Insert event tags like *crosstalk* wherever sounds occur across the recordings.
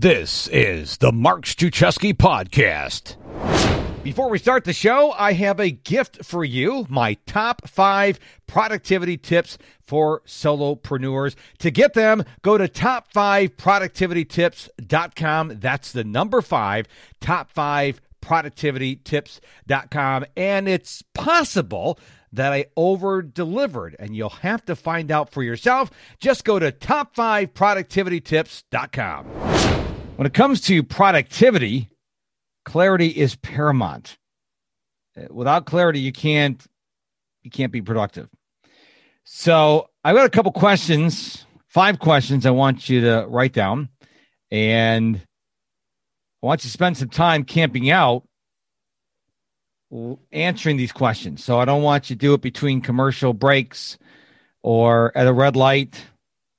This is the Mark Struczewski Podcast. Before we start the show, I have a gift for you my top five productivity tips for solopreneurs. To get them, go to top5productivitytips.com. That's the number five, top five productivitytips.com. And it's possible that I over delivered, and you'll have to find out for yourself. Just go to top5productivitytips.com. When it comes to productivity, clarity is paramount. Uh, without clarity, you can't you can't be productive. So I've got a couple questions, five questions I want you to write down. And I want you to spend some time camping out answering these questions. So I don't want you to do it between commercial breaks or at a red light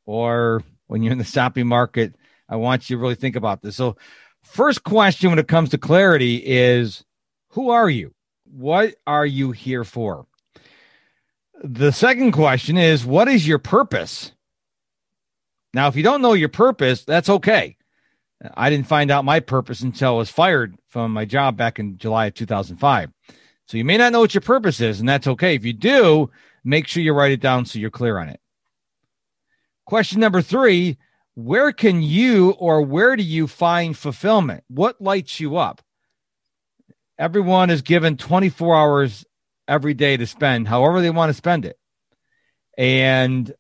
or when you're in the shopping market. I want you to really think about this. So, first question when it comes to clarity is who are you? What are you here for? The second question is what is your purpose? Now, if you don't know your purpose, that's okay. I didn't find out my purpose until I was fired from my job back in July of 2005. So you may not know what your purpose is, and that's okay. If you do, make sure you write it down so you're clear on it. Question number three Where can you or where do you find fulfillment? What lights you up? Everyone is given 24 hours every day to spend however they want to spend it. And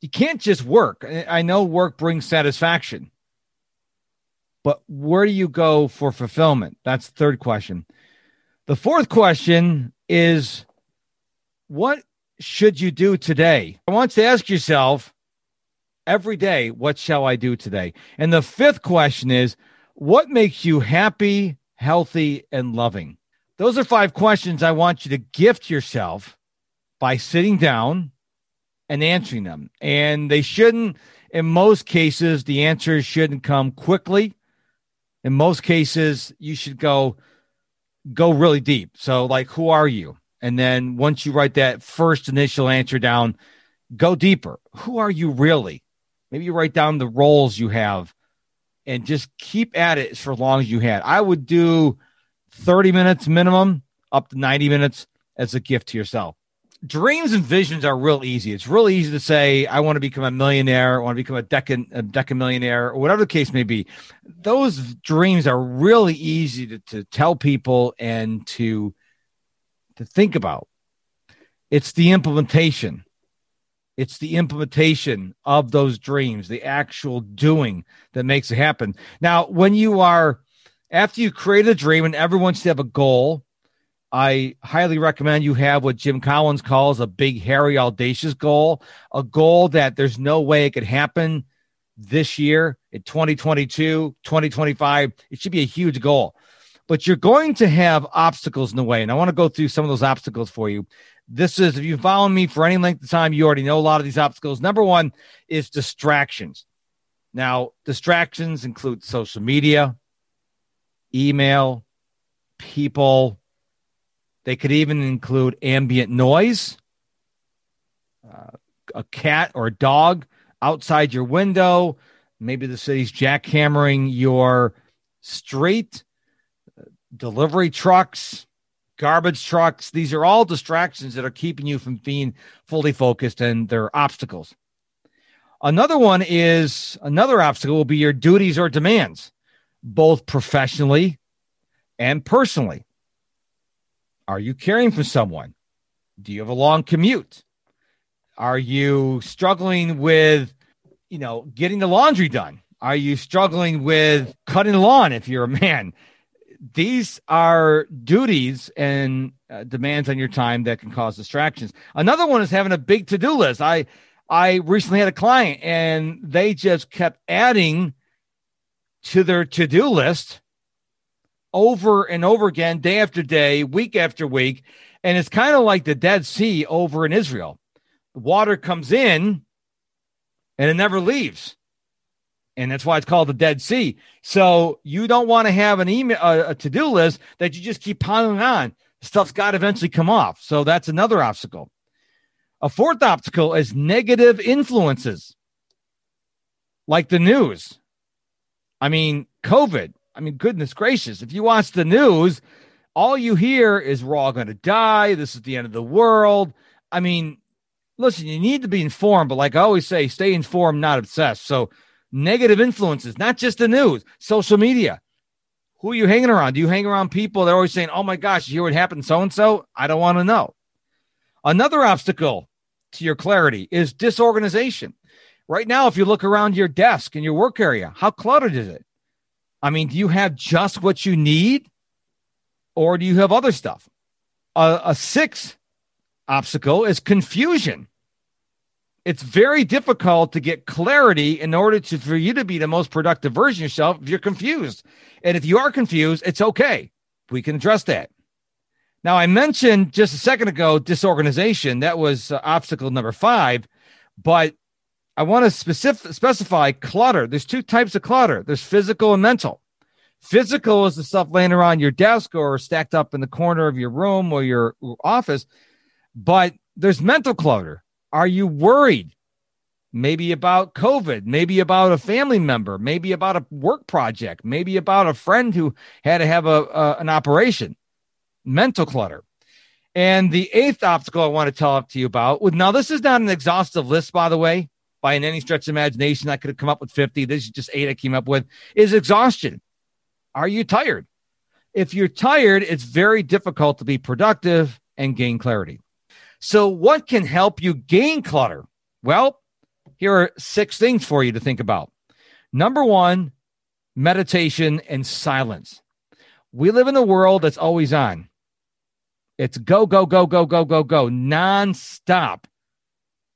you can't just work. I know work brings satisfaction but where do you go for fulfillment? That's the third question. The fourth question is what should you do today? I want to ask yourself every day, what shall I do today? And the fifth question is what makes you happy, healthy, and loving? Those are five questions I want you to gift yourself by sitting down and answering them. And they shouldn't, in most cases, the answers shouldn't come quickly in most cases you should go go really deep so like who are you and then once you write that first initial answer down go deeper who are you really maybe you write down the roles you have and just keep at it for as long as you had i would do 30 minutes minimum up to 90 minutes as a gift to yourself dreams and visions are real easy. It's really easy to say, I want to become a millionaire, I want to become a deca, a deca millionaire, or whatever the case may be. Those dreams are really easy to, to tell people and to, to think about. It's the implementation. It's the implementation of those dreams, the actual doing that makes it happen. Now, when you are, after you create a dream and everyone should have a goal, I highly recommend you have what Jim Collins calls a big, hairy, audacious goal, a goal that there's no way it could happen this year in 2022, 2025. It should be a huge goal. But you're going to have obstacles in the way. And I want to go through some of those obstacles for you. This is, if you follow me for any length of time, you already know a lot of these obstacles. Number one is distractions. Now, distractions include social media, email, people, they could even include ambient noise, uh, a cat or a dog outside your window. Maybe the city's jackhammering your street, delivery trucks, garbage trucks. These are all distractions that are keeping you from being fully focused and they're obstacles. Another one is another obstacle will be your duties or demands, both professionally and personally. Are you caring for someone? Do you have a long commute? Are you struggling with, you know, getting the laundry done? Are you struggling with cutting the lawn if you're a man? These are duties and uh, demands on your time that can cause distractions. Another one is having a big to-do list. I I recently had a client and they just kept adding to their to-do list over and over again, day after day, week after week. And it's kind of like the Dead Sea over in Israel. The water comes in and it never leaves. And that's why it's called the Dead Sea. So you don't want to have an email, a, to do list that you just keep piling on. Stuff's got to eventually come off. So that's another obstacle. A fourth obstacle is negative influences like the news, I mean, COVID. I mean, goodness gracious. If you watch the news, all you hear is we're all going to die. This is the end of the world. I mean, listen, you need to be informed, but like I always say, stay informed, not obsessed. So, negative influences, not just the news, social media. Who are you hanging around? Do you hang around people that are always saying, oh my gosh, you hear what happened so and so? I don't want to know. Another obstacle to your clarity is disorganization. Right now, if you look around your desk in your work area, how cluttered is it? I mean, do you have just what you need or do you have other stuff? A, a sixth obstacle is confusion. It's very difficult to get clarity in order to for you to be the most productive version of yourself if you're confused. And if you are confused, it's okay. We can address that. Now, I mentioned just a second ago disorganization. That was uh, obstacle number five, but I want to specific, specify clutter. There's two types of clutter there's physical and mental. Physical is the stuff laying around your desk or stacked up in the corner of your room or your office, but there's mental clutter. Are you worried? Maybe about COVID, maybe about a family member, maybe about a work project, maybe about a friend who had to have a, a an operation mental clutter. And the eighth obstacle I want to talk to you about. Now, this is not an exhaustive list, by the way, by any stretch of imagination. I could have come up with 50. This is just eight I came up with. Is exhaustion. Are you tired? If you're tired, it's very difficult to be productive and gain clarity. So, what can help you gain clutter? Well, here are six things for you to think about. Number one, meditation and silence. We live in a world that's always on. It's go, go, go, go, go, go, go, nonstop.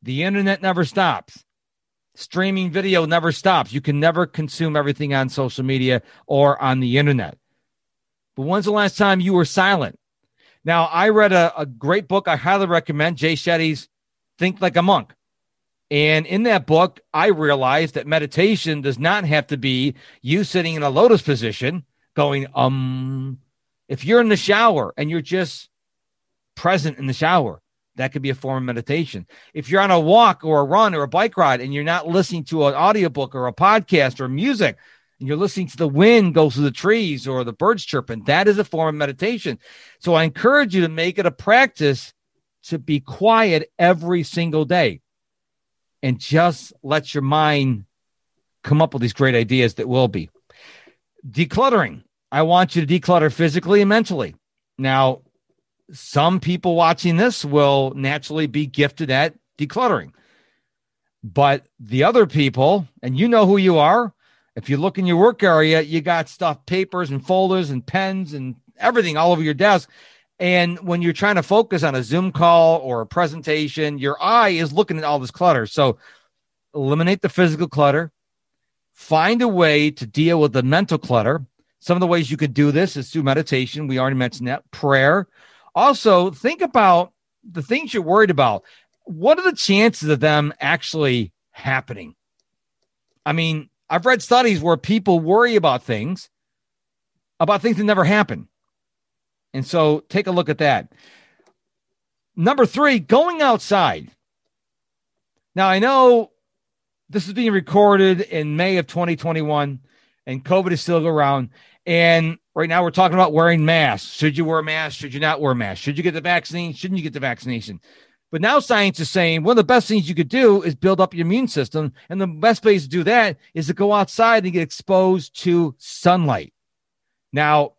The internet never stops. Streaming video never stops. You can never consume everything on social media or on the internet. But when's the last time you were silent? Now, I read a, a great book I highly recommend, Jay Shetty's Think Like a Monk. And in that book, I realized that meditation does not have to be you sitting in a lotus position going, um, if you're in the shower and you're just present in the shower. That could be a form of meditation. If you're on a walk or a run or a bike ride and you're not listening to an audiobook or a podcast or music, and you're listening to the wind go through the trees or the birds chirping, that is a form of meditation. So I encourage you to make it a practice to be quiet every single day and just let your mind come up with these great ideas that will be. Decluttering. I want you to declutter physically and mentally. Now, some people watching this will naturally be gifted at decluttering. But the other people, and you know who you are, if you look in your work area, you got stuff, papers and folders and pens and everything all over your desk. And when you're trying to focus on a Zoom call or a presentation, your eye is looking at all this clutter. So eliminate the physical clutter, find a way to deal with the mental clutter. Some of the ways you could do this is through meditation. We already mentioned that, prayer, also, think about the things you're worried about. What are the chances of them actually happening? I mean, I've read studies where people worry about things, about things that never happen. And so take a look at that. Number three, going outside. Now, I know this is being recorded in May of 2021 and COVID is still around. And right now we're talking about wearing masks. Should you wear a mask? Should you not wear a mask? Should you get the vaccine? Shouldn't you get the vaccination? But now science is saying one of the best things you could do is build up your immune system. And the best place to do that is to go outside and get exposed to sunlight. Now,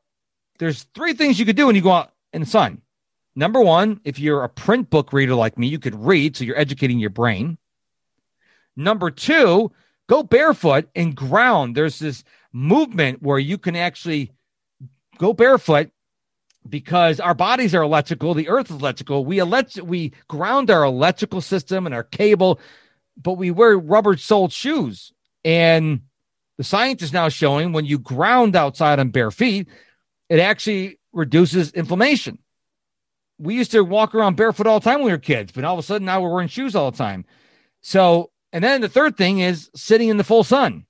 there's three things you could do when you go out in the sun. Number one, if you're a print book reader like me, you could read, so you're educating your brain. Number two, go barefoot and ground. There's this movement where you can actually go barefoot because our bodies are electrical, the earth is electrical. We elect we ground our electrical system and our cable, but we wear rubber soled shoes. And the science is now showing when you ground outside on bare feet, it actually reduces inflammation. We used to walk around barefoot all the time when we were kids, but all of a sudden now we're wearing shoes all the time. So, and then the third thing is sitting in the full sun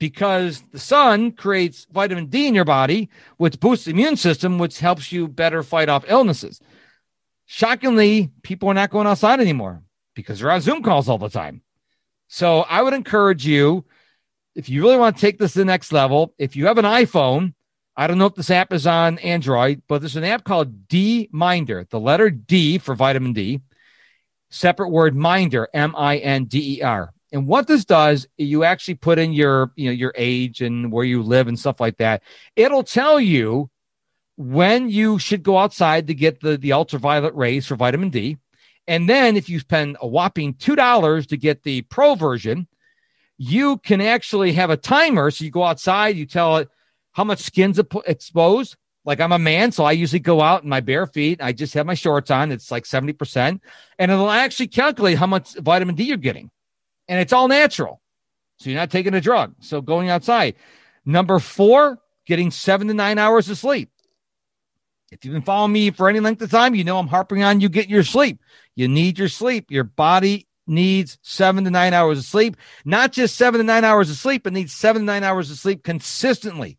because the sun creates vitamin D in your body, which boosts the immune system, which helps you better fight off illnesses. Shockingly, people are not going outside anymore because they're on Zoom calls all the time. So I would encourage you if you really want to take this to the next level, if you have an iPhone, I don't know if this app is on Android, but there's an app called D Minder, the letter D for vitamin D, separate word Minder, M I N D E R. And what this does, you actually put in your, you know, your age and where you live and stuff like that. It'll tell you when you should go outside to get the, the ultraviolet rays for vitamin D. And then if you spend a whopping $2 to get the pro version, you can actually have a timer. So you go outside, you tell it how much skin's exposed. Like I'm a man, so I usually go out in my bare feet. I just have my shorts on. It's like 70%. And it'll actually calculate how much vitamin D you're getting. And it's all natural. So you're not taking a drug. So going outside. Number four, getting seven to nine hours of sleep. If you've been following me for any length of time, you know I'm harping on you get your sleep. You need your sleep. Your body needs seven to nine hours of sleep, not just seven to nine hours of sleep, it needs seven to nine hours of sleep consistently.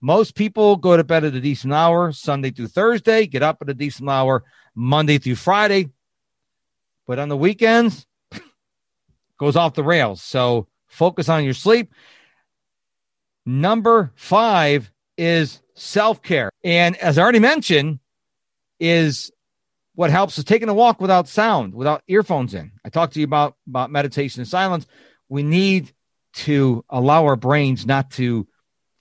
Most people go to bed at a decent hour Sunday through Thursday, get up at a decent hour Monday through Friday. But on the weekends, goes off the rails. So focus on your sleep. Number five is self care. And as I already mentioned, is what helps is taking a walk without sound, without earphones in. I talked to you about, about meditation and silence. We need to allow our brains not to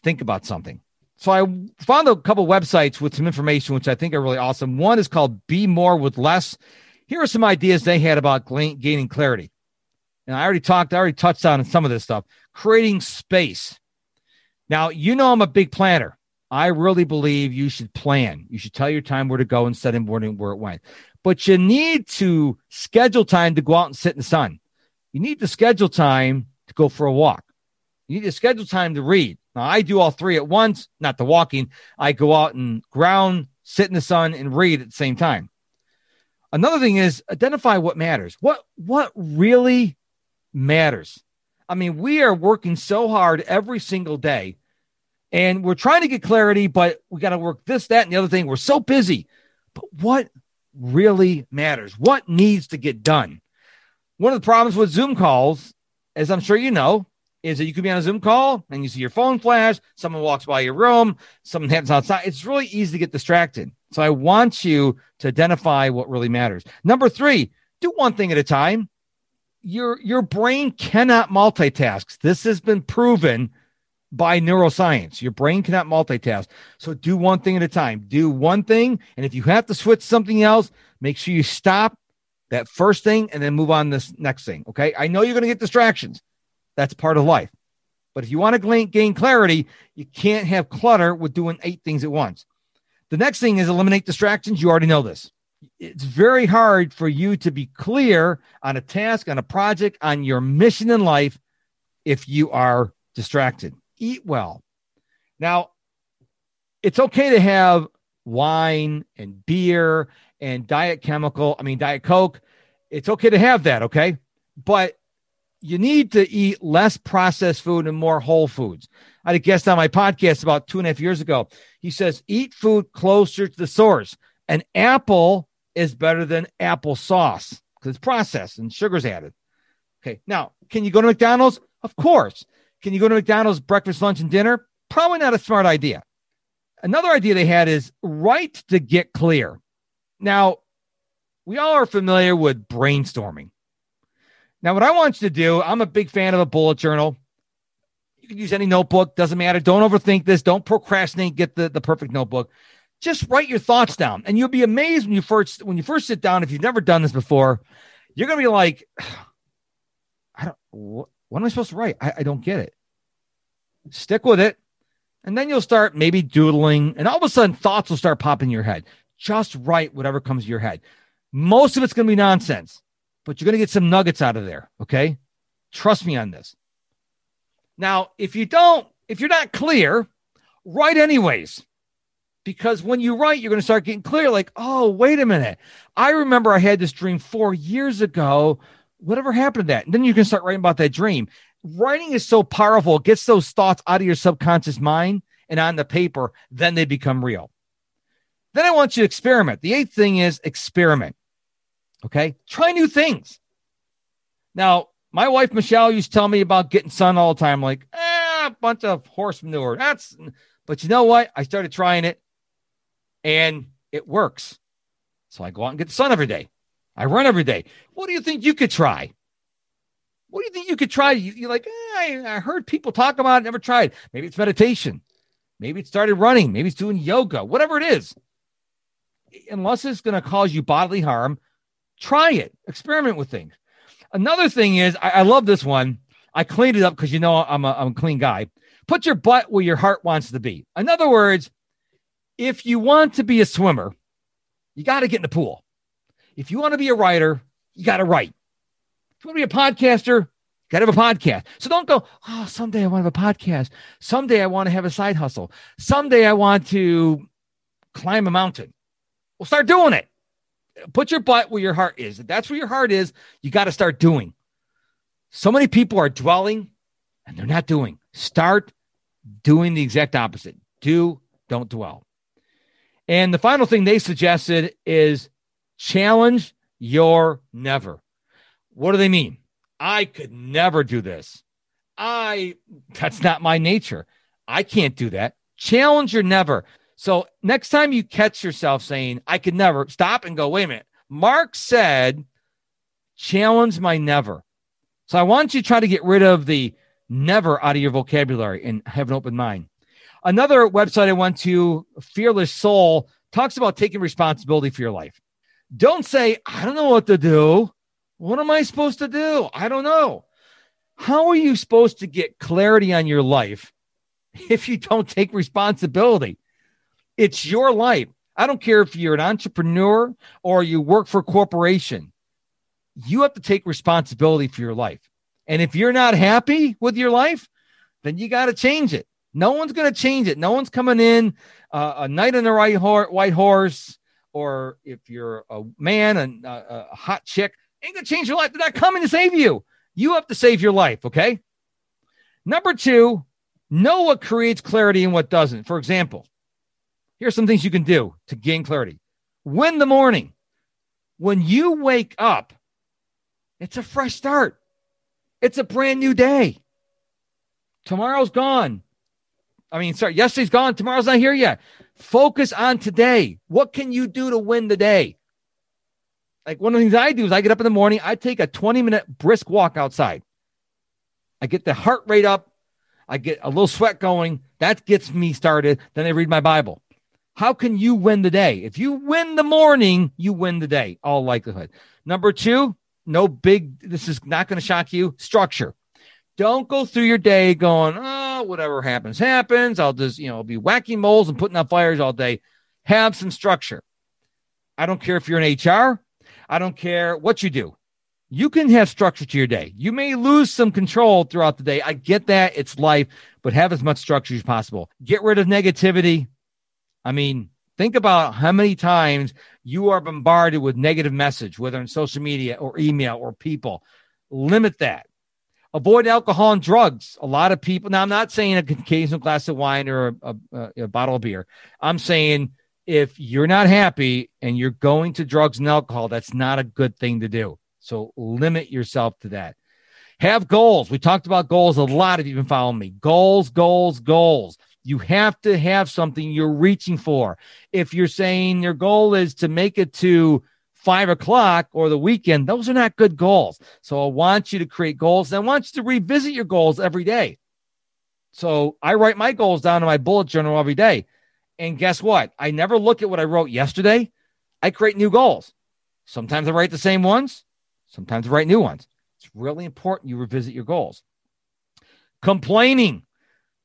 think about something. So I found a couple websites with some information, which I think are really awesome. One is called Be More with Less. Here are some ideas they had about gaining clarity. And I already talked, I already touched on some of this stuff. Creating space. Now, you know, I'm a big planner. I really believe you should plan. You should tell your time where to go instead of morning where it went. But you need to schedule time to go out and sit in the sun. You need to schedule time to go for a walk. You need to schedule time to read. Now, I do all three at once, not the walking. I go out and ground, sit in the sun, and read at the same time. Another thing is identify what matters. What what really matters? I mean, we are working so hard every single day and we're trying to get clarity, but we got to work this, that, and the other thing. We're so busy. But what really matters? What needs to get done? One of the problems with Zoom calls, as I'm sure you know, is that you could be on a Zoom call and you see your phone flash, someone walks by your room, something happens outside. It's really easy to get distracted. So I want you to identify what really matters. Number three, do one thing at a time. Your your brain cannot multitask. This has been proven by neuroscience. Your brain cannot multitask. So do one thing at a time. Do one thing. And if you have to switch something else, make sure you stop that first thing and then move on this next thing. Okay. I know you're going to get distractions. That's part of life. But if you want to gain clarity, you can't have clutter with doing eight things at once. The next thing is eliminate distractions. You already know this. It's very hard for you to be clear on a task, on a project, on your mission in life if you are distracted eat well. Now, it's okay to have wine and beer and diet chemical, I mean, diet Coke. It's okay to have that, okay? But you need to eat less processed food and more whole foods. I had a guest on my podcast about two and a half years ago. He says, eat food closer to the source. An apple is better than applesauce because it's processed and sugar's added. Okay. Now, can you go to McDonald's? Of course. Can you go to McDonald's breakfast, lunch, and dinner? Probably not a smart idea. Another idea they had is write to get clear. Now, we all are familiar with brainstorming. Now, what I want you to do, I'm a big fan of a bullet journal. You can use any notebook, doesn't matter. Don't overthink this. Don't procrastinate. Get the, the perfect notebook. Just write your thoughts down. And you'll be amazed when you first when you first sit down, if you've never done this before, you're gonna be like, *sighs* I don't what, what am I supposed to write? I, I don't get it. Stick with it. And then you'll start maybe doodling, and all of a sudden thoughts will start popping in your head. Just write whatever comes to your head. Most of it's to be nonsense, but you're to get some nuggets out of there. Okay. Trust me on this. Now, if you don't, if you're not clear, write anyways. Because when you write, you're going to start getting clear like, oh, wait a minute. I remember I had this dream four years ago whatever happened to that? And then you can start writing about that dream. Writing is so powerful, it gets those thoughts out of your subconscious mind and on the paper, then they become real. Then I want you to experiment. The eighth thing is experiment. Okay. Try new things. Now, My wife Michelle used to tell me about getting sun all the time. Like, eh, a bunch of horse manure. That's, but you know what? I started trying it, and it works. So I go out and get the sun every day. I run every day. What do you think you could try? What do you think you could try? You, are like, eh, I, I heard people talk about it, never tried. Maybe it's meditation. Maybe it started running. Maybe it's doing yoga, whatever it is. Unless it's going to cause you bodily harm, try it. Experiment with things. Another thing is, I, I love this one. I cleaned it up because you know I'm a, I'm a clean guy. Put your butt where your heart wants to be. In other words, if you want to be a swimmer, you got to get in the pool. If you want to be a writer, you got to write. If you want to be a podcaster, you got to have a podcast. So don't go, oh, someday I want to have a podcast. Someday I want to have a side hustle. Someday I want to climb a mountain. Well, start doing it. Put your butt where your heart is. If that's where your heart is, you got to start doing. So many people are dwelling and they're not doing. Start doing the exact opposite. Do, don't dwell. And the final thing they suggested is challenge your never. What do they mean? I could never do this. I, that's not my nature. I can't do that. Challenge your never. So next time you catch yourself saying, I could never stop and go, wait a minute. Mark said, challenge my never. So I want you to try to get rid of the never out of your vocabulary and have an open mind. Another website I went to, Fearless Soul, talks about taking responsibility for your life. Don't say, I don't know what to do. What am I supposed to do? I don't know. How are you supposed to get clarity on your life *laughs* if you don't take responsibility? It's your life. I don't care if you're an entrepreneur or you work for a corporation. You have to take responsibility for your life. And if you're not happy with your life, then you got to change it. No one's going to change it. No one's coming in uh, a knight on the right ho- white horse, or if you're a man and a, a hot chick, ain't going to change your life. They're not coming to save you. You have to save your life. Okay. Number two, know what creates clarity and what doesn't. For example, here's some things you can do to gain clarity. Win the morning. When you wake up, it's a fresh start. It's a brand new day. Tomorrow's gone. I mean, sorry, yesterday's gone. Tomorrow's not here yet. Focus on today. What can you do to win the day? Like one of the things I do is I get up in the morning, I take a 20 minute brisk walk outside. I get the heart rate up, I get a little sweat going. That gets me started. Then I read my Bible. How can you win the day? If you win the morning, you win the day, all likelihood. Number two, no big, this is not going to shock you, structure. Don't go through your day going, oh, whatever happens, happens. I'll just, you know, be whacking moles and putting out fires all day. Have some structure. I don't care if you're in HR. I don't care what you do. You can have structure to your day. You may lose some control throughout the day. I get that. It's life, but have as much structure as possible. Get rid of negativity. I mean, think about how many times you are bombarded with negative message, whether in social media or email or people. Limit that. Avoid alcohol and drugs. A lot of people. Now, I'm not saying a occasional glass of wine or a, a, a bottle of beer. I'm saying if you're not happy and you're going to drugs and alcohol, that's not a good thing to do. So limit yourself to that. Have goals. We talked about goals a lot. If you've been following me, goals, goals, goals. You have to have something you're reaching for. If you're saying your goal is to make it to five o'clock or the weekend, those are not good goals. So I want you to create goals. And I want you to revisit your goals every day. So I write my goals down in my bullet journal every day. And guess what? I never look at what I wrote yesterday. I create new goals. Sometimes I write the same ones, sometimes I write new ones. It's really important you revisit your goals. Complaining.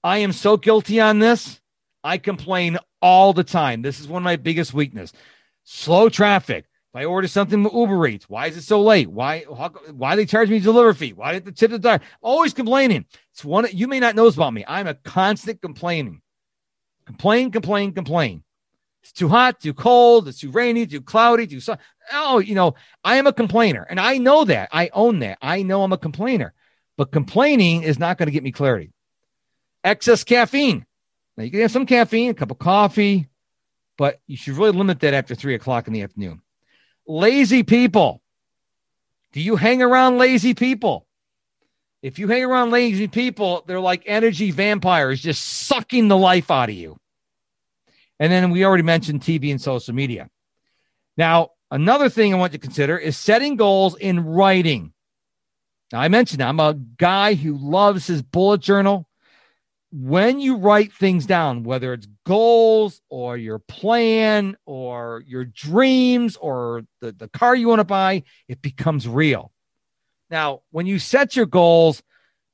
I am so guilty on this. I complain all the time. This is one of my biggest weaknesses. Slow traffic. If I order something with Uber Eats, why is it so late? Why how, why they charge me delivery fee? Why did the tip the driver? Always complaining. It's one you may not know about me. I'm a constant complaining. Complain, complain, complain. It's too hot, too cold, it's too rainy, too cloudy, too sun. Oh, you know, I am a complainer, and I know that. I own that. I know I'm a complainer, but complaining is not going to get me clarity. Excess caffeine. Now you can have some caffeine, a cup of coffee, but you should really limit that after three o'clock in the afternoon. Lazy people. Do you hang around lazy people? If you hang around lazy people, they're like energy vampires, just sucking the life out of you. And then we already mentioned TV and social media. Now, another thing I want you to consider is setting goals in writing. Now, I mentioned I'm a guy who loves his bullet journal. When you write things down, whether it's goals or your plan or your dreams or the, the car you want to buy, it becomes real. Now, when you set your goals,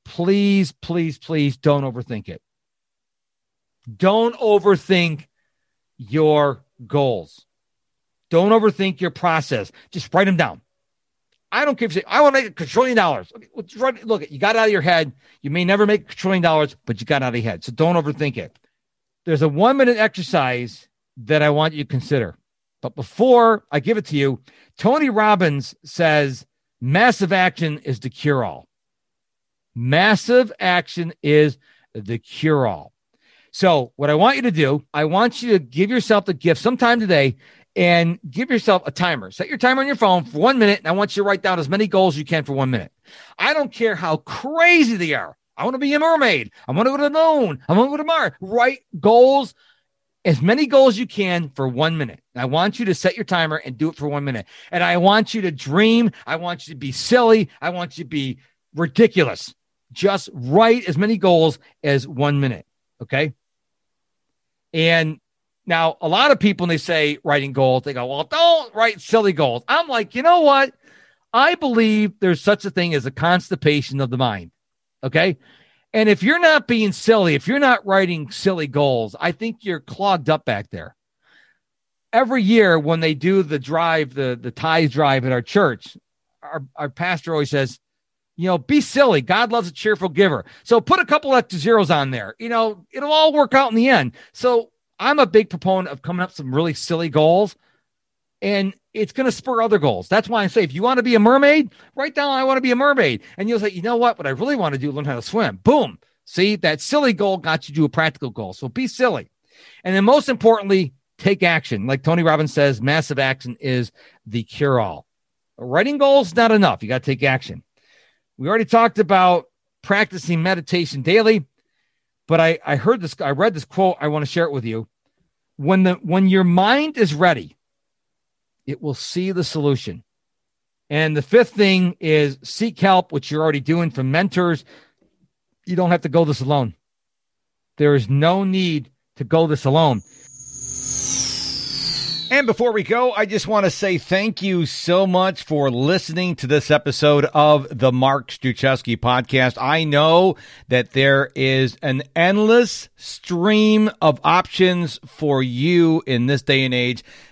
please, please, please don't overthink it. Don't overthink your goals. Don't overthink your process. Just write them down. I don't care if you say, I want to make a trillion dollars. Look, you got out of your head. You may never make a trillion dollars, but you got out of your head. So don't overthink it. There's a one minute exercise that I want you to consider. But before I give it to you, Tony Robbins says massive action is the cure all. Massive action is the cure all. So, what I want you to do, I want you to give yourself the gift sometime today and give yourself a timer. Set your timer on your phone for one minute, and I want you to write down as many goals you can for one minute. I don't care how crazy they are. I want to be a mermaid. I want to go to the moon. I want to go to Mars. Write goals, as many goals you can for one minute. I want you to set your timer and do it for one minute. And I want you to dream. I want you to be silly. I want you to be ridiculous. Just write as many goals as one minute. Okay. And now, a lot of people, when they say writing goals, they go, well, don't write silly goals. I'm like, you know what? I believe there's such a thing as a constipation of the mind. Okay. And if you're not being silly, if you're not writing silly goals, I think you're clogged up back there. Every year when they do the drive, the, the ties drive at our church, our, our pastor always says, you know, be silly. God loves a cheerful giver. So put a couple extra zeros on there. You know, it'll all work out in the end. So I'm a big proponent of coming up some really silly goals, and it's going to spur other goals. That's why I say if you want to be a mermaid, write down I want to be a mermaid, and you'll say, you know what? What I really want to do, learn how to swim. Boom. See that silly goal got you to a practical goal. So be silly, and then most importantly, take action. Like Tony Robbins says, massive action is the cure all. Writing goals not enough. You got to take action. We already talked about practicing meditation daily. But I, I heard this, I read this quote. I want to share it with you. When the when your mind is ready, it will see the solution. And the fifth thing is seek help, which you're already doing from mentors. You don't have to go this alone. There is no need to go this alone. And before we go, I just want to say thank you so much for listening to this episode of the Mark Struczewski podcast. I know that there is an endless stream of options for you in this day and age